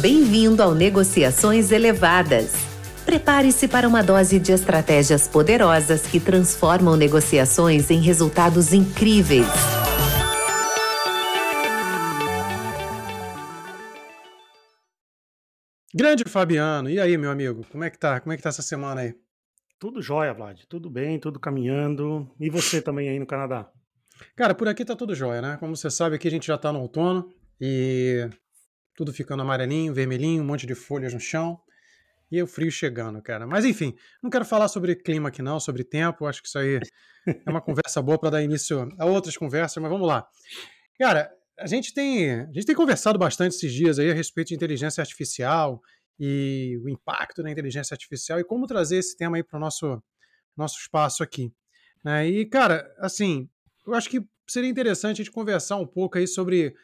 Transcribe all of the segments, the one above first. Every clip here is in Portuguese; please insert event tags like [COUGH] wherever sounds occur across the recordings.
Bem-vindo ao Negociações Elevadas. Prepare-se para uma dose de estratégias poderosas que transformam negociações em resultados incríveis. Grande Fabiano, e aí, meu amigo? Como é que tá? Como é que tá essa semana aí? Tudo jóia, Vlad. Tudo bem, tudo caminhando. E você também aí no Canadá? Cara, por aqui tá tudo jóia, né? Como você sabe, aqui a gente já tá no outono e tudo ficando amarelinho, vermelhinho, um monte de folhas no chão e o frio chegando, cara. Mas enfim, não quero falar sobre clima aqui não, sobre tempo, acho que isso aí é uma [LAUGHS] conversa boa para dar início a outras conversas, mas vamos lá. Cara, a gente tem, a gente tem conversado bastante esses dias aí a respeito de inteligência artificial e o impacto da inteligência artificial e como trazer esse tema aí para o nosso, nosso espaço aqui. Né? E, cara, assim, eu acho que seria interessante a gente conversar um pouco aí sobre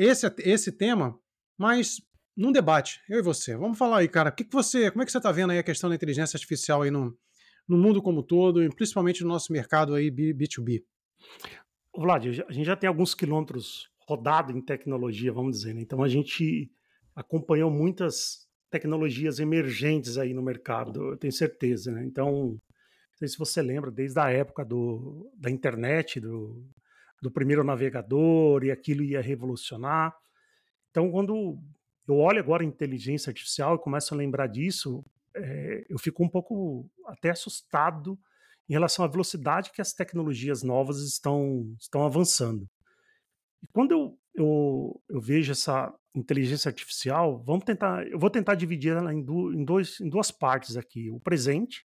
esse, esse tema, mas num debate, eu e você. Vamos falar aí, cara, o que, que você, como é que você está vendo aí a questão da inteligência artificial aí no, no mundo como todo, e principalmente no nosso mercado aí B2B? Vlad, a gente já tem alguns quilômetros rodado em tecnologia, vamos dizer, né? Então a gente acompanhou muitas tecnologias emergentes aí no mercado, eu tenho certeza, né? Então, não sei se você lembra, desde a época do, da internet, do, do primeiro navegador, e aquilo ia revolucionar. Então, quando eu olho agora a inteligência artificial e começo a lembrar disso, é, eu fico um pouco até assustado em relação à velocidade que as tecnologias novas estão, estão avançando. E quando eu, eu, eu vejo essa inteligência artificial, vamos tentar, eu vou tentar dividir ela em, du, em, dois, em duas partes aqui, o presente,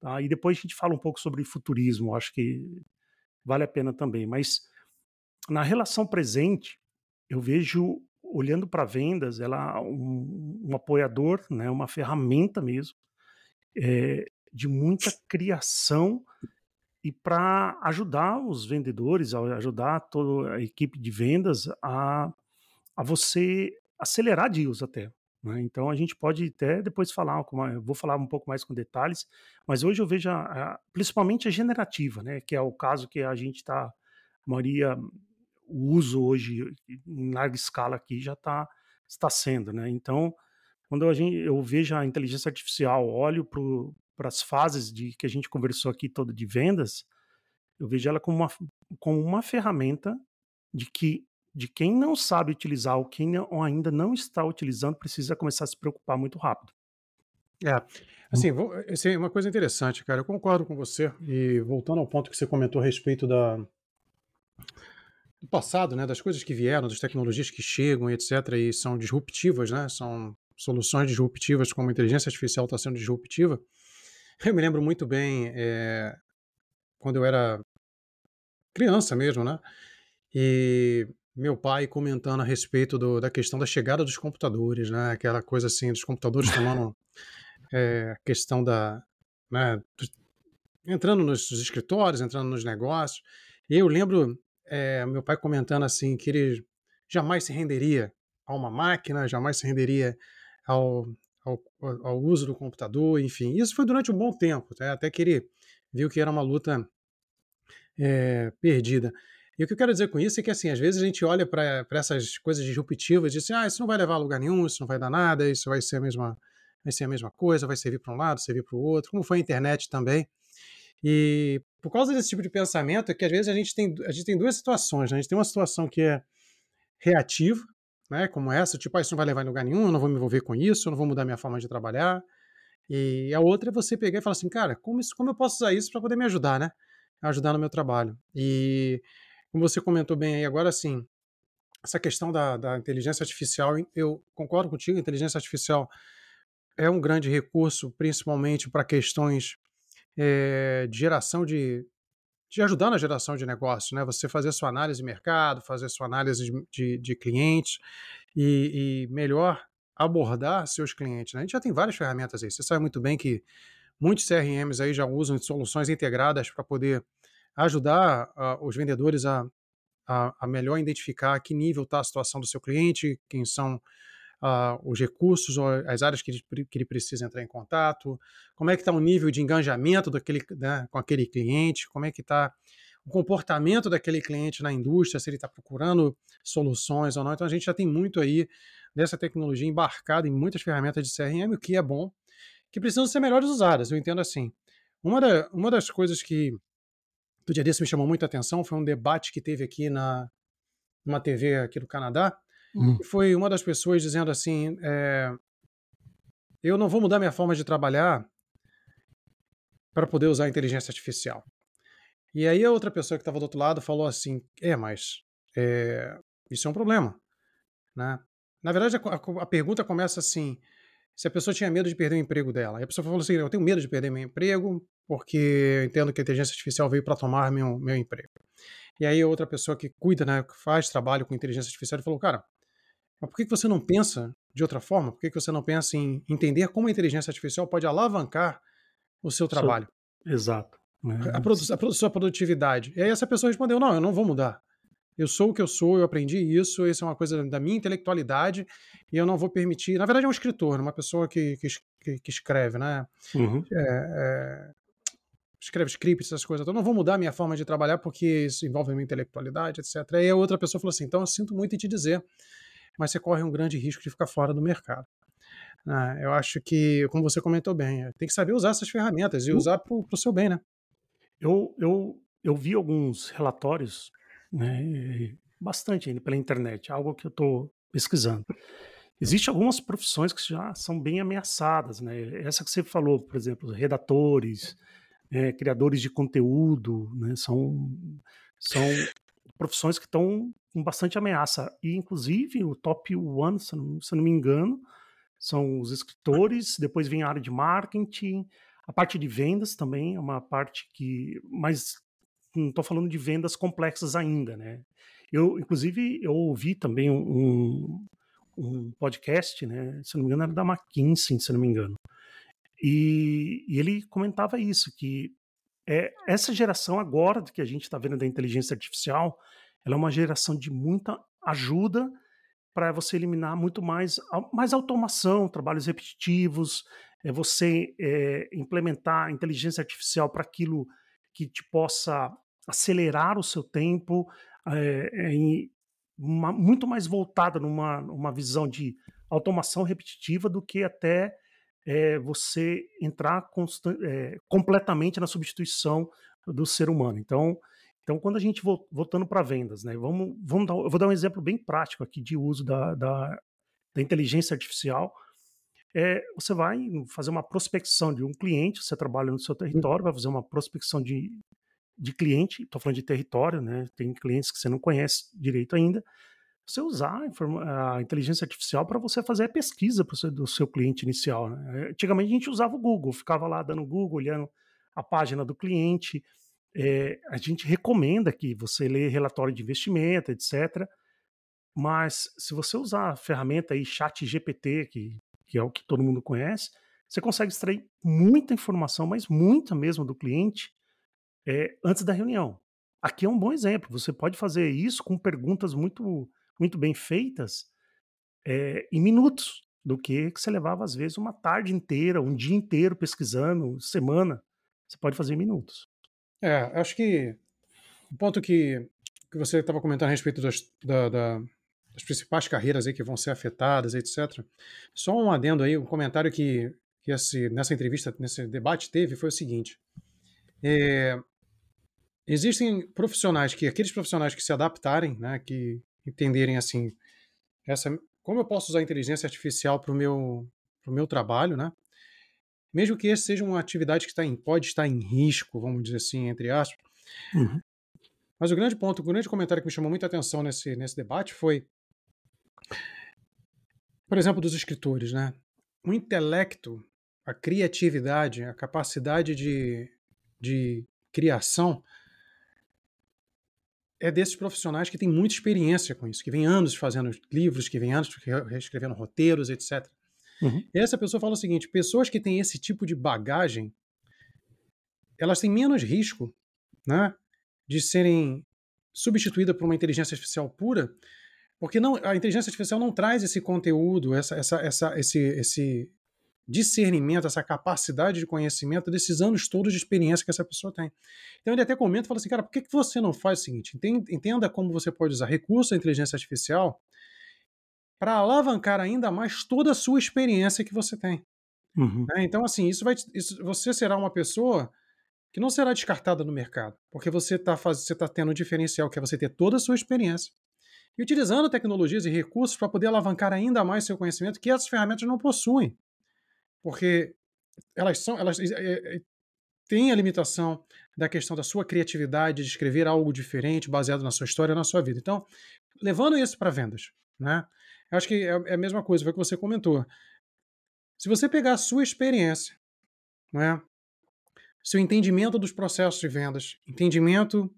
tá? e depois a gente fala um pouco sobre futurismo, acho que vale a pena também, mas na relação presente, eu vejo, olhando para vendas, ela um, um, apoiador, né, uma ferramenta mesmo, é, de muita criação e para ajudar os vendedores, ajudar toda a equipe de vendas a, a você acelerar deals até. Né? Então a gente pode até depois falar, vou falar um pouco mais com detalhes, mas hoje eu vejo a, a, principalmente a generativa, né? que é o caso que a gente está, a maioria, o uso hoje em larga escala aqui já tá, está sendo. Né? Então, quando a gente, eu vejo a inteligência artificial, olho para as fases de que a gente conversou aqui todo de vendas, eu vejo ela como uma, como uma ferramenta de que de quem não sabe utilizar ou quem não, ou ainda não está utilizando precisa começar a se preocupar muito rápido. É, assim, vou, é uma coisa interessante, cara. Eu concordo com você e voltando ao ponto que você comentou a respeito da do passado, né, das coisas que vieram, das tecnologias que chegam, etc, e são disruptivas, né, são soluções disruptivas, como a inteligência artificial está sendo disruptiva. Eu me lembro muito bem é, quando eu era criança mesmo, né? E meu pai comentando a respeito do, da questão da chegada dos computadores, né? Aquela coisa assim, dos computadores tomando é, [LAUGHS] a questão da. Né, entrando nos escritórios, entrando nos negócios. E eu lembro é, meu pai comentando assim que ele jamais se renderia a uma máquina, jamais se renderia ao, ao, ao, uso do computador, enfim. Isso foi durante um bom tempo, tá? até que ele viu que era uma luta é, perdida. E o que eu quero dizer com isso é que, assim, às vezes a gente olha para essas coisas disruptivas e diz assim, ah, isso não vai levar a lugar nenhum, isso não vai dar nada, isso vai ser a mesma, vai ser a mesma coisa, vai servir para um lado, servir para o outro, como foi a internet também. E por causa desse tipo de pensamento é que às vezes a gente tem, a gente tem duas situações. Né? A gente tem uma situação que é reativa, né, como essa, tipo, ah, isso não vai levar em lugar nenhum, eu não vou me envolver com isso, eu não vou mudar minha forma de trabalhar. E a outra é você pegar e falar assim, cara, como, isso, como eu posso usar isso para poder me ajudar, né? Ajudar no meu trabalho. E como você comentou bem aí agora, assim, essa questão da, da inteligência artificial, eu concordo contigo, a inteligência artificial é um grande recurso, principalmente para questões é, de geração de, de ajudar na geração de negócio, né? Você fazer sua análise de mercado, fazer sua análise de, de, de clientes e, e, melhor abordar seus clientes. Né? A gente já tem várias ferramentas aí. Você sabe muito bem que muitos CRMs aí já usam soluções integradas para poder ajudar uh, os vendedores a, a, a, melhor identificar que nível está a situação do seu cliente, quem são uh, os recursos as áreas que ele, que ele precisa entrar em contato, como é que está o nível de engajamento daquele, né, com aquele cliente, como é que está o comportamento daquele cliente na indústria, se ele está procurando soluções ou não. Então a gente já tem muito aí dessa tecnologia embarcada em muitas ferramentas de CRM, o que é bom, que precisam ser melhores usadas, eu entendo assim. Uma, da, uma das coisas que do dia desse me chamou muita atenção foi um debate que teve aqui na uma TV aqui do Canadá, hum. foi uma das pessoas dizendo assim, é, eu não vou mudar minha forma de trabalhar para poder usar a inteligência artificial. E aí a outra pessoa que estava do outro lado falou assim, é, mas é, isso é um problema, né? Na verdade, a, a, pergunta começa assim: se a pessoa tinha medo de perder o emprego dela. Aí a pessoa falou assim: eu tenho medo de perder meu emprego porque eu entendo que a inteligência artificial veio para tomar meu, meu emprego. E aí outra pessoa que cuida, né, que faz trabalho com inteligência artificial, falou: cara, mas por que você não pensa de outra forma? Por que você não pensa em entender como a inteligência artificial pode alavancar o seu trabalho? Exato. É. A, produ a sua produtividade. E aí essa pessoa respondeu: não, eu não vou mudar. Eu sou o que eu sou, eu aprendi isso, isso é uma coisa da minha intelectualidade e eu não vou permitir. Na verdade, é um escritor, uma pessoa que, que, que escreve, né? Uhum. É, é, escreve scripts, essas coisas. Então, eu não vou mudar a minha forma de trabalhar porque isso envolve a minha intelectualidade, etc. E aí a outra pessoa falou assim: então eu sinto muito em te dizer, mas você corre um grande risco de ficar fora do mercado. Ah, eu acho que, como você comentou bem, tem que saber usar essas ferramentas e uhum. usar para o seu bem, né? Eu, eu, eu vi alguns relatórios né? Bastante ainda pela internet, algo que eu estou pesquisando. Existem algumas profissões que já são bem ameaçadas, né? Essa que você falou, por exemplo, redatores, é, criadores de conteúdo, né? São, são profissões que estão com bastante ameaça. E, inclusive, o top one, se não, se não me engano, são os escritores, depois vem a área de marketing, a parte de vendas também é uma parte que. Mas não estou falando de vendas complexas ainda, né? Eu, inclusive, eu ouvi também um, um podcast, né? Se não me engano, era da McKinsey, se não me engano. E, e ele comentava isso, que é, essa geração agora que a gente está vendo da inteligência artificial, ela é uma geração de muita ajuda para você eliminar muito mais, mais automação, trabalhos repetitivos, é você é, implementar inteligência artificial para aquilo que te possa acelerar o seu tempo, é, em uma, muito mais voltada numa uma visão de automação repetitiva do que até é, você entrar é, completamente na substituição do ser humano. Então, então quando a gente voltando para vendas, né, vamos, vamos dar, eu vou dar um exemplo bem prático aqui de uso da, da, da inteligência artificial. É, você vai fazer uma prospecção de um cliente, você trabalha no seu hum. território, vai fazer uma prospecção de, de cliente, estou falando de território, né? Tem clientes que você não conhece direito ainda. Você usar a inteligência artificial para você fazer a pesquisa do seu cliente inicial. Né? Antigamente a gente usava o Google, ficava lá dando Google, olhando a página do cliente. É, a gente recomenda que você lê relatório de investimento, etc. Mas se você usar a ferramenta aí, Chat GPT, que, que é o que todo mundo conhece, você consegue extrair muita informação, mas muita mesmo do cliente, é, antes da reunião. Aqui é um bom exemplo. Você pode fazer isso com perguntas muito, muito bem feitas é, em minutos, do que que você levava às vezes uma tarde inteira, um dia inteiro pesquisando, semana. Você pode fazer em minutos. É, acho que o ponto que, que você estava comentando a respeito das, da, da, das principais carreiras aí que vão ser afetadas, etc. Só um adendo aí, um comentário que, que esse, nessa entrevista, nesse debate teve foi o seguinte. É, existem profissionais que, aqueles profissionais que se adaptarem, né, que entenderem assim, essa, como eu posso usar a inteligência artificial para o meu, meu trabalho, né? Mesmo que essa seja uma atividade que está em, pode estar em risco, vamos dizer assim, entre aspas. Uhum. Mas o grande ponto, o grande comentário que me chamou muita atenção nesse, nesse debate foi, por exemplo, dos escritores, né? O intelecto, a criatividade, a capacidade de, de criação é desses profissionais que têm muita experiência com isso, que vem anos fazendo livros, que vem anos escrevendo roteiros, etc. Uhum. Essa pessoa fala o seguinte: pessoas que têm esse tipo de bagagem, elas têm menos risco, né, de serem substituídas por uma inteligência artificial pura, porque não, a inteligência artificial não traz esse conteúdo, essa, essa, essa, esse, esse discernimento, essa capacidade de conhecimento desses anos todos de experiência que essa pessoa tem. Então ele até comenta e fala assim, cara, por que, que você não faz o seguinte? Entenda como você pode usar recursos da inteligência artificial para alavancar ainda mais toda a sua experiência que você tem. Uhum. Né? Então, assim, isso vai, isso, você será uma pessoa que não será descartada no mercado, porque você está você tá tendo um diferencial que é você ter toda a sua experiência e utilizando tecnologias e recursos para poder alavancar ainda mais seu conhecimento que essas ferramentas não possuem, porque elas são, elas é, é, têm a limitação da questão da sua criatividade de escrever algo diferente baseado na sua história, na sua vida. Então, levando isso para vendas, né? Eu acho que é, é a mesma coisa, foi o que você comentou. Se você pegar a sua experiência, né, seu entendimento dos processos de vendas, entendimento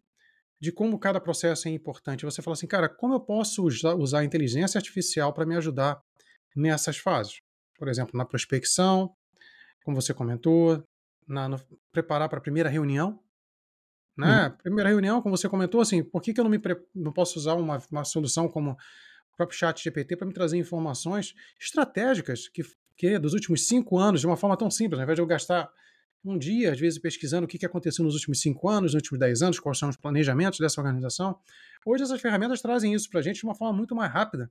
de como cada processo é importante, você fala assim, cara, como eu posso usar, a inteligência artificial para me ajudar nessas fases? Por exemplo, na prospecção, como você comentou, na, no, preparar para a primeira reunião. Né? Uhum. Primeira reunião, como você comentou, assim, por que, que eu não, me não posso usar uma, uma solução como próprio chat GPT para me trazer informações estratégicas que, que dos últimos cinco anos, de uma forma tão simples, ao invés de eu gastar um dia, às vezes, pesquisando o que aconteceu nos últimos cinco anos, nos últimos dez anos, quais são os planejamentos dessa organização. Hoje essas ferramentas trazem isso para a gente de uma forma muito mais rápida.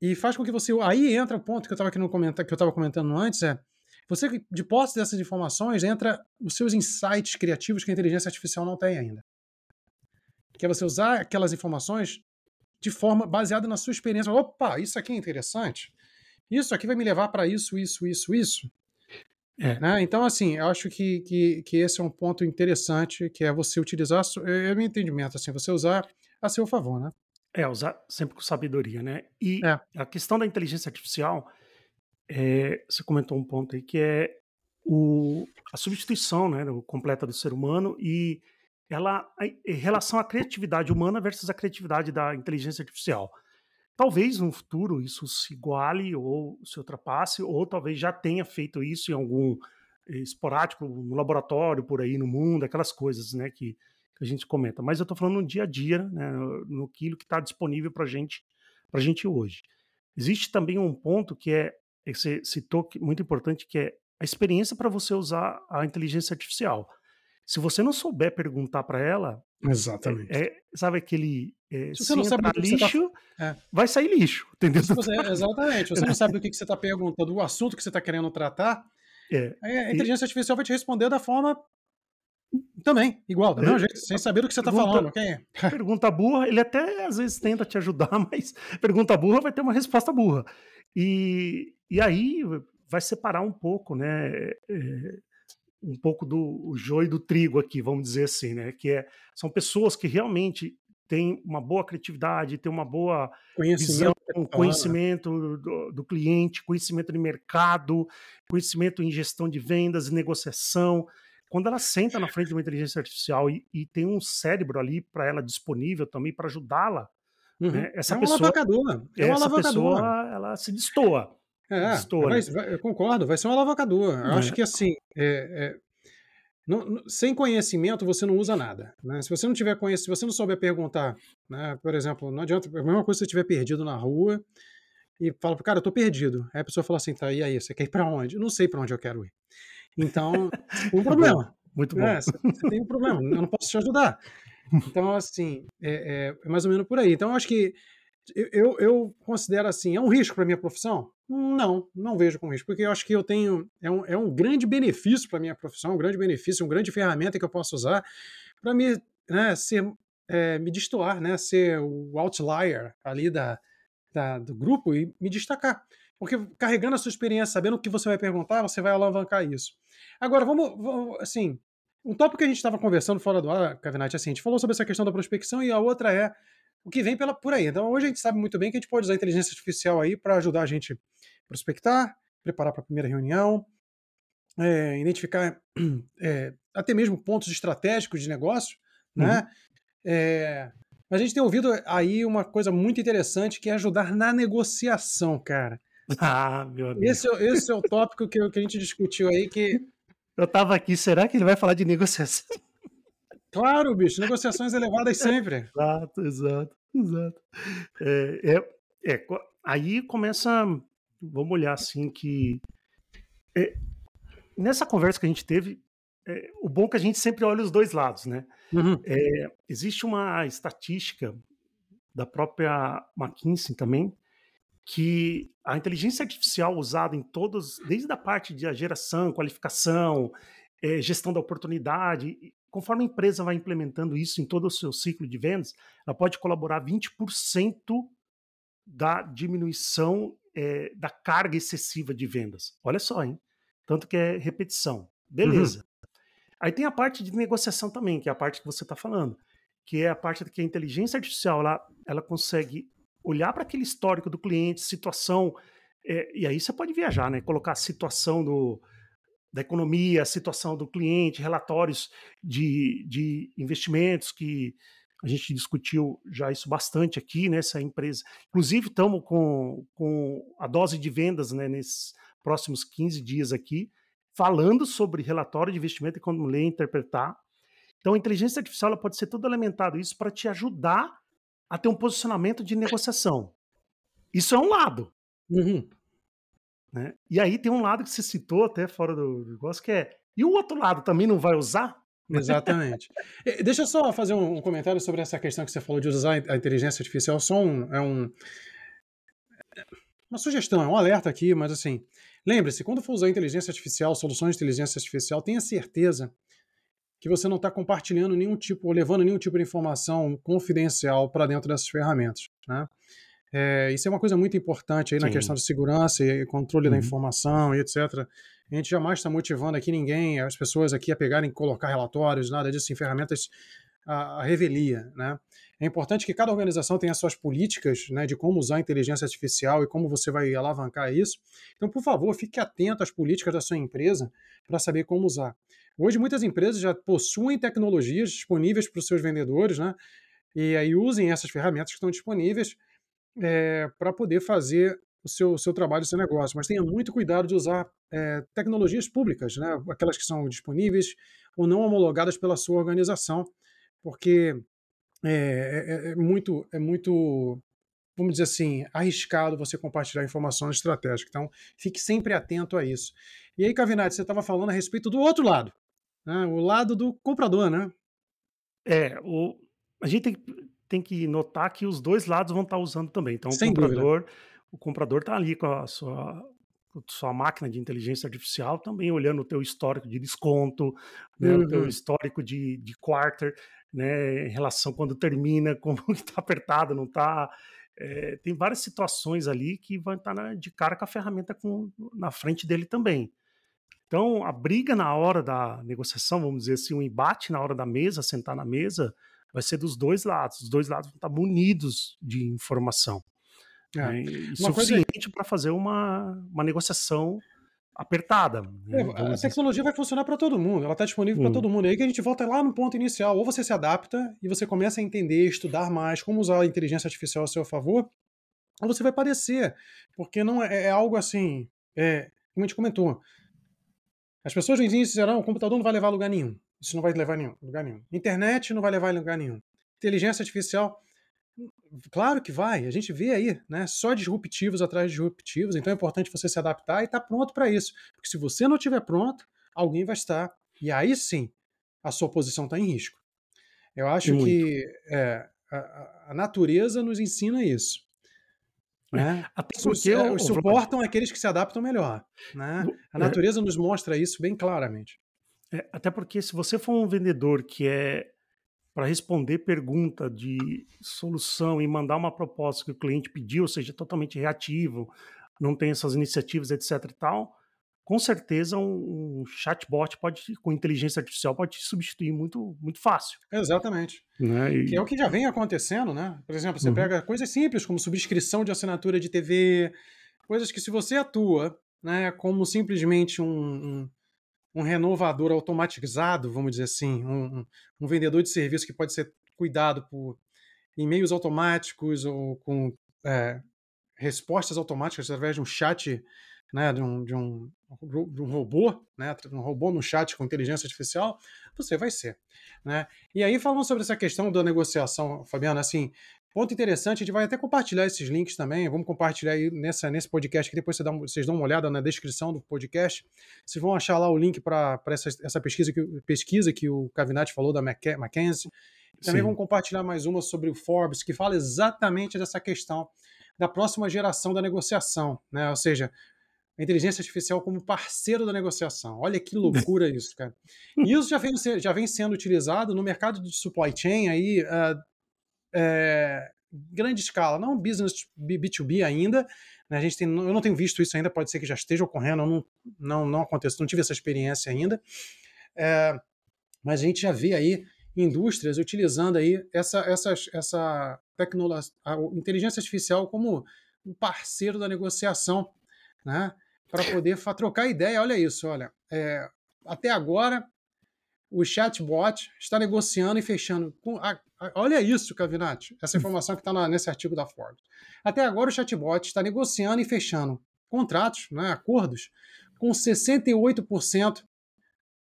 E faz com que você. Aí entra o ponto que eu estava comentar, que eu estava comentando antes, é. Você, de posse dessas informações, entra os seus insights criativos que a inteligência artificial não tem ainda. Que é você usar aquelas informações de forma baseada na sua experiência. Opa, isso aqui é interessante. Isso aqui vai me levar para isso, isso, isso, isso. É. Né? Então, assim, eu acho que, que, que, esse é um ponto interessante, que é você utilizar, é, meu entendimento, assim, você usar a seu favor, né? É, usar sempre com sabedoria, né? E é. a questão da inteligência artificial, é, você comentou um ponto aí que é o, a substituição né, completa do ser humano e ela em relação à criatividade humana versus a criatividade da inteligência artificial. Talvez no futuro isso se iguale ou se ultrapasse, ou talvez já tenha feito isso em algum eh, esporádico no laboratório por aí no mundo, aquelas coisas, né, que, que a gente comenta. Mas eu estou falando no dia a dia, né, no aquilo que está disponível para gente, a gente hoje. Existe também um ponto que é, que você citou, muito importante, que é a experiência para você usar a inteligência artificial. Se você não souber perguntar para ela, exatamente, é, é, sabe aquele é, se você não sabe tá lixo, tá... é. vai sair lixo, [LAUGHS] entendeu? Você, exatamente. Você não sabe do que, que você está perguntando, o assunto que você está querendo tratar, é. a inteligência e... artificial vai te responder da forma também, igual, do mesmo é, jeito, sem saber do que você está falando. Okay? [LAUGHS] Pergunta burra, ele até às vezes tenta te ajudar, [LAUGHS] mas pergunta burra vai ter uma resposta burra. E, e aí vai separar um pouco, né? É, um pouco do joio do trigo aqui, vamos dizer assim, né? Que é, são pessoas que realmente têm uma boa criatividade, têm uma boa conhecimento, visão, conhecimento do, do, cliente, conhecimento de mercado, conhecimento em gestão de vendas e negociação. Quando ela senta na frente de uma inteligência artificial e, e tem um cérebro ali para ela disponível também para ajudá-la, uhum. né? essa é pessoa, é uma essa pessoa, ela se destoa. É, vai, vai, eu concordo, vai ser um alavancador. Eu é. acho que assim, é, é, não, sem conhecimento você não usa nada. Né? Se você não tiver conhecimento, se você não souber perguntar, né? por exemplo, não adianta, é a mesma coisa se você estiver perdido na rua e fala cara, eu tô perdido. Aí a pessoa fala assim, tá, e aí, você quer ir pra onde? Eu não sei para onde eu quero ir. Então, [LAUGHS] um problema. Muito bom. É, você tem um problema, eu não posso te ajudar. Então, assim, é, é, é mais ou menos por aí. Então, eu acho que eu, eu considero assim, é um risco para minha profissão? Não, não vejo como risco, porque eu acho que eu tenho, é um, é um grande benefício para minha profissão, um grande benefício, uma grande ferramenta que eu posso usar para me, né, ser, é, me destoar, né, ser o outlier ali da, da, do grupo e me destacar. Porque carregando a sua experiência, sabendo o que você vai perguntar, você vai alavancar isso. Agora, vamos, vamos assim, um tópico que a gente estava conversando fora do ar, Cavinati, assim, a gente falou sobre essa questão da prospecção e a outra é o que vem pela, por aí. Então, hoje a gente sabe muito bem que a gente pode usar a inteligência artificial aí para ajudar a gente a prospectar, preparar para a primeira reunião, é, identificar [CLEARS THROAT] é, até mesmo pontos estratégicos de negócio, né? uhum. né? É, mas a gente tem ouvido aí uma coisa muito interessante que é ajudar na negociação, cara. [LAUGHS] Ah, meu amigo. Esse, é esse é o tópico que, que a gente discutiu aí que. [LAUGHS] Eu tava aqui, será que ele vai falar de negociação? Claro, bicho, negociações elevadas sempre. [LAUGHS] exato, exato, exato. É, é, é, aí começa, vamos olhar assim que é, nessa conversa que a gente teve, é, o bom é que a gente sempre olha os dois lados, né? Uhum. É, existe uma estatística da própria McKinsey também que a inteligência artificial usada em todos, desde a parte de geração, qualificação, é, gestão da oportunidade, conforme a empresa vai implementando isso em todo o seu ciclo de vendas, ela pode colaborar 20% da diminuição é, da carga excessiva de vendas. Olha só, hein? Tanto que é repetição. Beleza. Uhum. Aí tem a parte de negociação também, que é a parte que você está falando, que é a parte que a inteligência artificial ela, ela consegue olhar para aquele histórico do cliente, situação, é, e aí você pode viajar, né? Colocar a situação do, da economia, a situação do cliente, relatórios de, de investimentos que a gente discutiu já isso bastante aqui nessa empresa. Inclusive, estamos com, com a dose de vendas né, nesses próximos 15 dias aqui, falando sobre relatório de investimento e como ler e interpretar. Então, a inteligência artificial pode ser todo elementado isso para te ajudar a ter um posicionamento de negociação. Isso é um lado. Uhum. Né? E aí tem um lado que você citou até fora do negócio, que é. E o outro lado também não vai usar? Exatamente. Deixa eu só fazer um comentário sobre essa questão que você falou de usar a inteligência artificial. Só um, é um, uma sugestão, é um alerta aqui, mas assim, lembre-se, quando for usar inteligência artificial, soluções de inteligência artificial, tenha certeza que você não está compartilhando nenhum tipo, ou levando nenhum tipo de informação confidencial para dentro dessas ferramentas. Né? É, isso é uma coisa muito importante aí na questão de segurança e controle uhum. da informação e etc. A gente jamais está motivando aqui ninguém, as pessoas aqui a pegarem, colocar relatórios, nada disso, em ferramentas a, a revelia, né? É importante que cada organização tenha suas políticas né, de como usar a inteligência artificial e como você vai alavancar isso. Então, por favor, fique atento às políticas da sua empresa para saber como usar. Hoje, muitas empresas já possuem tecnologias disponíveis para os seus vendedores, né? E aí usem essas ferramentas que estão disponíveis é, para poder fazer o seu, seu trabalho, o seu negócio. Mas tenha muito cuidado de usar é, tecnologias públicas, né? aquelas que são disponíveis ou não homologadas pela sua organização, porque é, é, é muito, é muito, vamos dizer assim, arriscado você compartilhar informações estratégicas. Então, fique sempre atento a isso. E aí, Cavinati, você estava falando a respeito do outro lado, né? o lado do comprador, né? É, o, a gente tem, tem que notar que os dois lados vão estar usando também. Então, Sem o comprador, dúvida. o comprador está ali com a sua sua máquina de inteligência artificial também olhando o teu histórico de desconto, né, uhum. o teu uhum. histórico de, de quarter, né, em relação quando termina, [LAUGHS] como está apertado, não está. É, tem várias situações ali que vão estar na, de cara com a ferramenta com, na frente dele também. Então, a briga na hora da negociação, vamos dizer assim, o um embate na hora da mesa, sentar na mesa, vai ser dos dois lados. Os dois lados vão estar munidos de informação. É. Né? suficiente coisa... para fazer uma, uma negociação apertada. Né? É, a tecnologia vai funcionar para todo mundo, ela está disponível hum. para todo mundo. É aí que a gente volta lá no ponto inicial. Ou você se adapta e você começa a entender, estudar mais como usar a inteligência artificial a seu favor, ou você vai padecer, porque não é, é algo assim, é, como a gente comentou. As pessoas no início disseram, o computador não vai levar a lugar nenhum. Isso não vai levar a nenhum, lugar nenhum. Internet não vai levar a lugar nenhum. Inteligência artificial, claro que vai. A gente vê aí, né? Só disruptivos atrás de disruptivos. Então é importante você se adaptar e estar tá pronto para isso. Porque se você não estiver pronto, alguém vai estar. E aí sim, a sua posição está em risco. Eu acho Muito. que é, a, a, natureza nos ensina isso. É, né? Até porque é, os suportam aqueles que se adaptam melhor. Né? A é. natureza nos mostra isso bem claramente. É, até porque se você for um vendedor que é para responder pergunta de solução e mandar uma proposta que o cliente pediu, ou seja, totalmente reativo, não tem essas iniciativas, etc e tal, com certeza um, um chatbot pode, com inteligência artificial pode te substituir muito, muito fácil. Exatamente. Né? E... Que é o que já vem acontecendo, né? Por exemplo, você uhum. pega coisas simples como subscrição de assinatura de TV, coisas que se você atua né, como simplesmente um, um um renovador automatizado, vamos dizer assim, um, um vendedor de serviço que pode ser cuidado por e-mails automáticos ou com é, respostas automáticas através de um chat, né, de um, de um, de um robô, né, um robô no chat com inteligência artificial, você vai ser. Né? E aí, falando sobre essa questão da negociação, Fabiano, assim, Ponto interessante, a gente vai até compartilhar esses links também. Vamos compartilhar aí nessa, nesse podcast que depois você dá, vocês dão uma olhada na descrição do podcast. Vocês vão achar lá o link para essa, essa pesquisa, que, pesquisa que o Cavinati falou da McKinsey. Também Sim. vamos compartilhar mais uma sobre o Forbes, que fala exatamente dessa questão da próxima geração da negociação, né? Ou seja, a inteligência artificial como parceiro da negociação. Olha que loucura [LAUGHS] isso, cara. E isso já vem, já vem sendo utilizado no mercado de supply chain aí, uh, é, grande escala, não business B2B ainda. Né? A gente tem, eu não tenho visto isso ainda, pode ser que já esteja ocorrendo, não, não, não aconteceu, não tive essa experiência ainda. É, mas a gente já vê aí indústrias utilizando aí essa, essa, essa tecnologia, a inteligência artificial como um parceiro da negociação, né? Para poder trocar ideia. Olha isso, olha. É, até agora, o chatbot está negociando e fechando. Com a, a, olha isso, Cavinati, essa hum. informação que está nesse artigo da Forbes. Até agora, o chatbot está negociando e fechando contratos, né, acordos, com 68%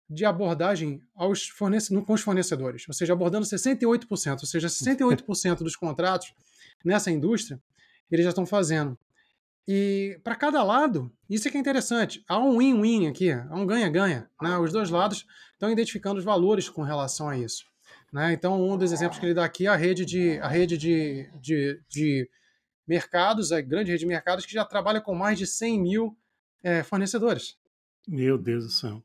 de abordagem aos fornece com os fornecedores, ou seja, abordando 68%, ou seja, 68% dos contratos nessa indústria eles já estão fazendo. E para cada lado, isso é que é interessante, há um win-win aqui, há um ganha-ganha. Né? Os dois lados estão identificando os valores com relação a isso. Né? Então, um dos exemplos que ele dá aqui é a rede de, a rede de, de, de mercados, a grande rede de mercados, que já trabalha com mais de 100 mil é, fornecedores. Meu Deus do céu.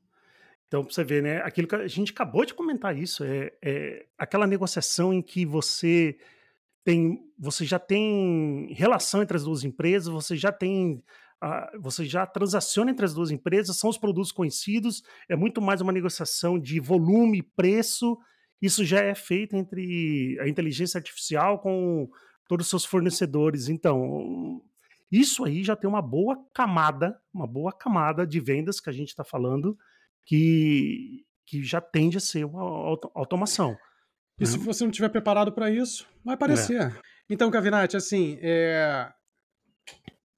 Então, para você ver, né? Aquilo que a gente acabou de comentar isso, é, é aquela negociação em que você tem, você já tem relação entre as duas empresas, você já tem você já transaciona entre as duas empresas, são os produtos conhecidos, é muito mais uma negociação de volume, preço. Isso já é feito entre a inteligência artificial com todos os seus fornecedores. Então, isso aí já tem uma boa camada, uma boa camada de vendas que a gente está falando, que, que já tende a ser uma auto automação. E se uhum. você não estiver preparado para isso, vai aparecer. É. Então, Cavinati, assim, é...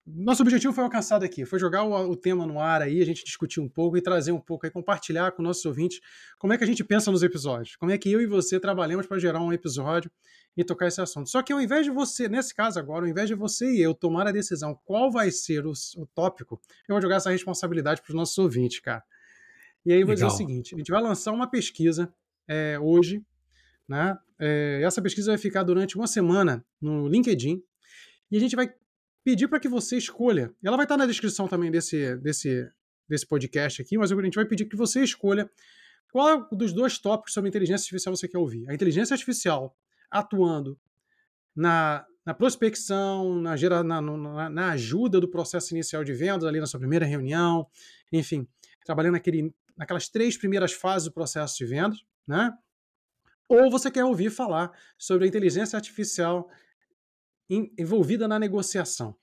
nosso objetivo foi alcançado aqui, foi jogar o, o, tema no ar aí, a gente discutir um pouco e trazer um pouco aí, compartilhar com nossos ouvintes como é que a gente pensa nos episódios, como é que eu e você trabalhamos para gerar um episódio e tocar esse assunto. Só que ao invés de você, nesse caso agora, ao invés de você e eu tomar a decisão qual vai ser o, o tópico, eu vou jogar essa responsabilidade para os nossos ouvintes, cara. E aí eu vou Legal. dizer o seguinte: a gente vai lançar uma pesquisa é, hoje, né? É, essa pesquisa vai ficar durante uma semana no LinkedIn e a gente vai pedir para que você escolha. Ela vai estar na descrição também desse, desse, desse podcast aqui, mas a gente vai pedir que você escolha qual dos dois tópicos sobre inteligência artificial você quer ouvir. A inteligência artificial atuando na, na prospecção, na, gera, na, na, na, ajuda do processo inicial de vendas, ali na sua primeira reunião, enfim, trabalhando naquele naquelas três primeiras fases do processo de vendas, né? Ou você quer ouvir falar sobre a inteligência artificial envolvida na negociação,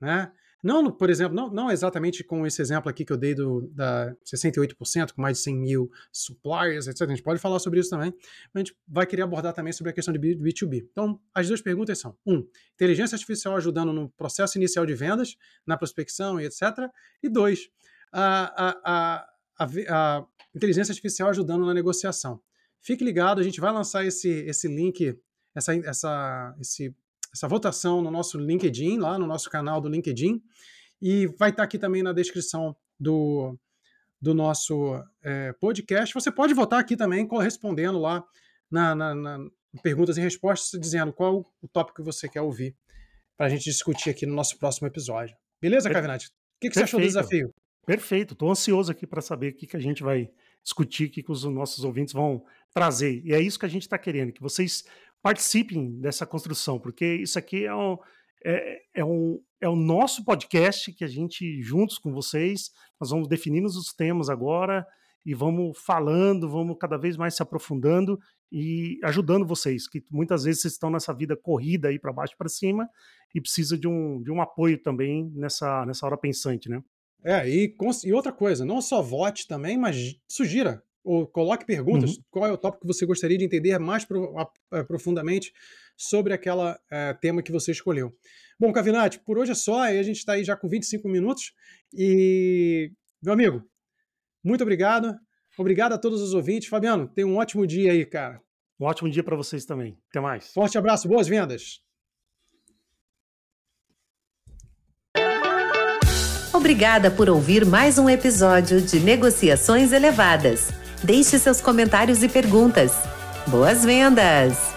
né? Não, por exemplo, não, não exatamente com esse exemplo aqui que eu dei do, da 68%, com mais de 100 mil suppliers, etc. A gente pode falar sobre isso também, mas a gente vai querer abordar também sobre a questão de B2B. Então, as duas perguntas são: um, inteligência artificial ajudando no processo inicial de vendas, na prospecção e etc. E dois, a, a, a a, inteligência artificial ajudando na negociação. Fique ligado, a gente vai lançar esse, esse link, essa, essa, esse, essa votação no nosso LinkedIn, lá no nosso canal do LinkedIn, e vai estar aqui também na descrição do, do nosso é, podcast. Você pode votar aqui também, correspondendo lá na, na, na, perguntas e respostas, dizendo qual o tópico que você quer ouvir, para a gente discutir aqui no nosso próximo episódio. Beleza, Cavinati? O que, que você achou do desafio? Perfeito, estou ansioso aqui para saber o que, que a gente vai discutir, o que, que os nossos ouvintes vão trazer. E é isso que a gente está querendo, que vocês participem dessa construção, porque isso aqui é um, é, é, um, é o nosso podcast que a gente, juntos com vocês, nós vamos definindo os temas agora e vamos falando, vamos cada vez mais se aprofundando e ajudando vocês, que muitas vezes vocês estão nessa vida corrida aí para baixo para cima e precisa de um, de um apoio também nessa, nessa hora pensante, né? É, e, e outra coisa, não só vote também, mas sugira ou coloque perguntas. Uhum. Qual é o tópico que você gostaria de entender mais pro, a, a, profundamente sobre aquela é, tema que você escolheu? Bom, Cavinati, por hoje é só. Aí a gente está aí já com 25 minutos. E, meu amigo, muito obrigado. Obrigado a todos os ouvintes. Fabiano, tenha um ótimo dia aí, cara. Um ótimo dia para vocês também. Até mais. Forte abraço, boas vendas. Obrigada por ouvir mais um episódio de Negociações Elevadas. Deixe seus comentários e perguntas. Boas vendas!